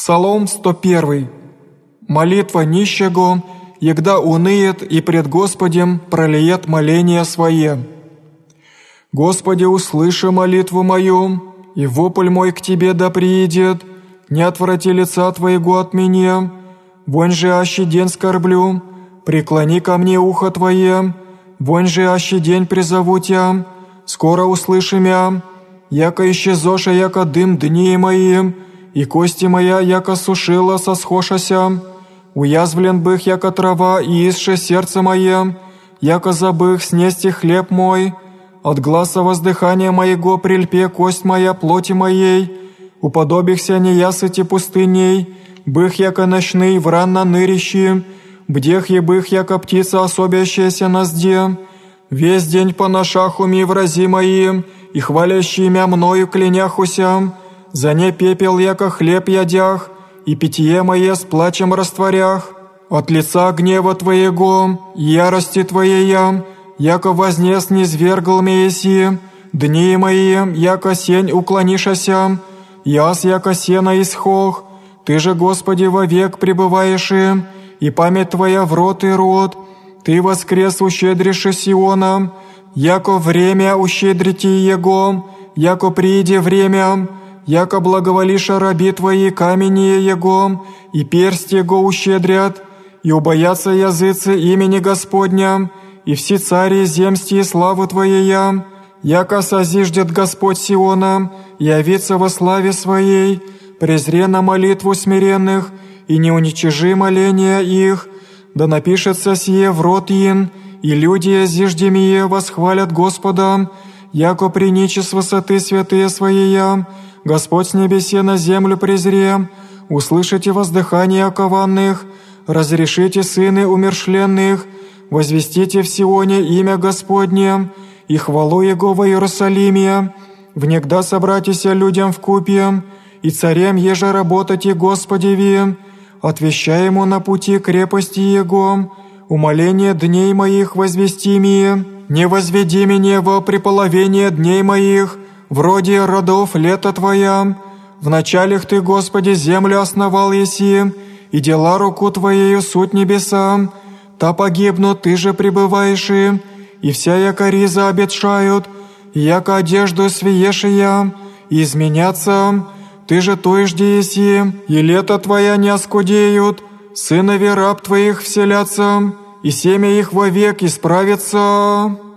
Псалом 101. Молитва нищего, егда уныет и пред Господем пролиет моление свое. Господи, услыши молитву мою, и вопль мой к Тебе да приидет, не отврати лица Твоего от меня, вонь же аще день скорблю, преклони ко мне ухо Твое, вонь же аще день призову Тя, скоро услыши мя, яко исчезоша, яко дым дни мои, и кости моя, яко сушила сосхошася, уязвлен бых, яко трава, и исше сердце мое, яко забых снести хлеб мой, от гласа воздыхания моего прильпе кость моя плоти моей, уподобихся неясыти пустыней, бых, яко ночный, вран на нырищи, бдех и бых, яко птица, особящаяся на весь день по ношах уми врази мои, и хвалящие мя мною кляняхуся, за не пепел, яко хлеб ядях, и питье мое с плачем растворях, от лица гнева Твоего, ярости Твоей, яко вознес низвергл Месси, дни мои, яко сень уклонишася, яс яко сена исхох, Ты же, Господи, вовек пребываешь, и память Твоя в рот и рот, Ты воскрес ущедришь Сиона, яко время ущедрите Его, яко прииде время, яко благоволиша раби Твои камени Его, и персть Его ущедрят, и убоятся языцы имени Господня, и все цари земсти славы Твоея, яко созиждет Господь Сиона, явится во славе Своей, презре на молитву смиренных, и не уничижи моления их, да напишется сие в рот ин, и люди зиждемие восхвалят Господа, яко приничи с высоты святые Своея, Господь с небесе на землю презре, услышите воздыхание окованных, разрешите сыны умершленных, возвестите в Сионе имя Господне и хвалу Его во Иерусалиме, внегда собратися людям в купе, и царем еже работайте Господеви, отвещаему на пути крепости Его, умоление дней моих возвести мне, не возведи меня во приполовение дней моих, вроде родов лета Твоя. В началях Ты, Господи, землю основал еси, и дела руку Твоею суть небеса. Та погибнут, Ты же пребываешь, и вся яко риза обетшают, яко одежду свиешия, и изменятся. Ты же той жди еси, и лето Твоя не оскудеют, сынови раб Твоих вселятся, и семя их вовек исправится».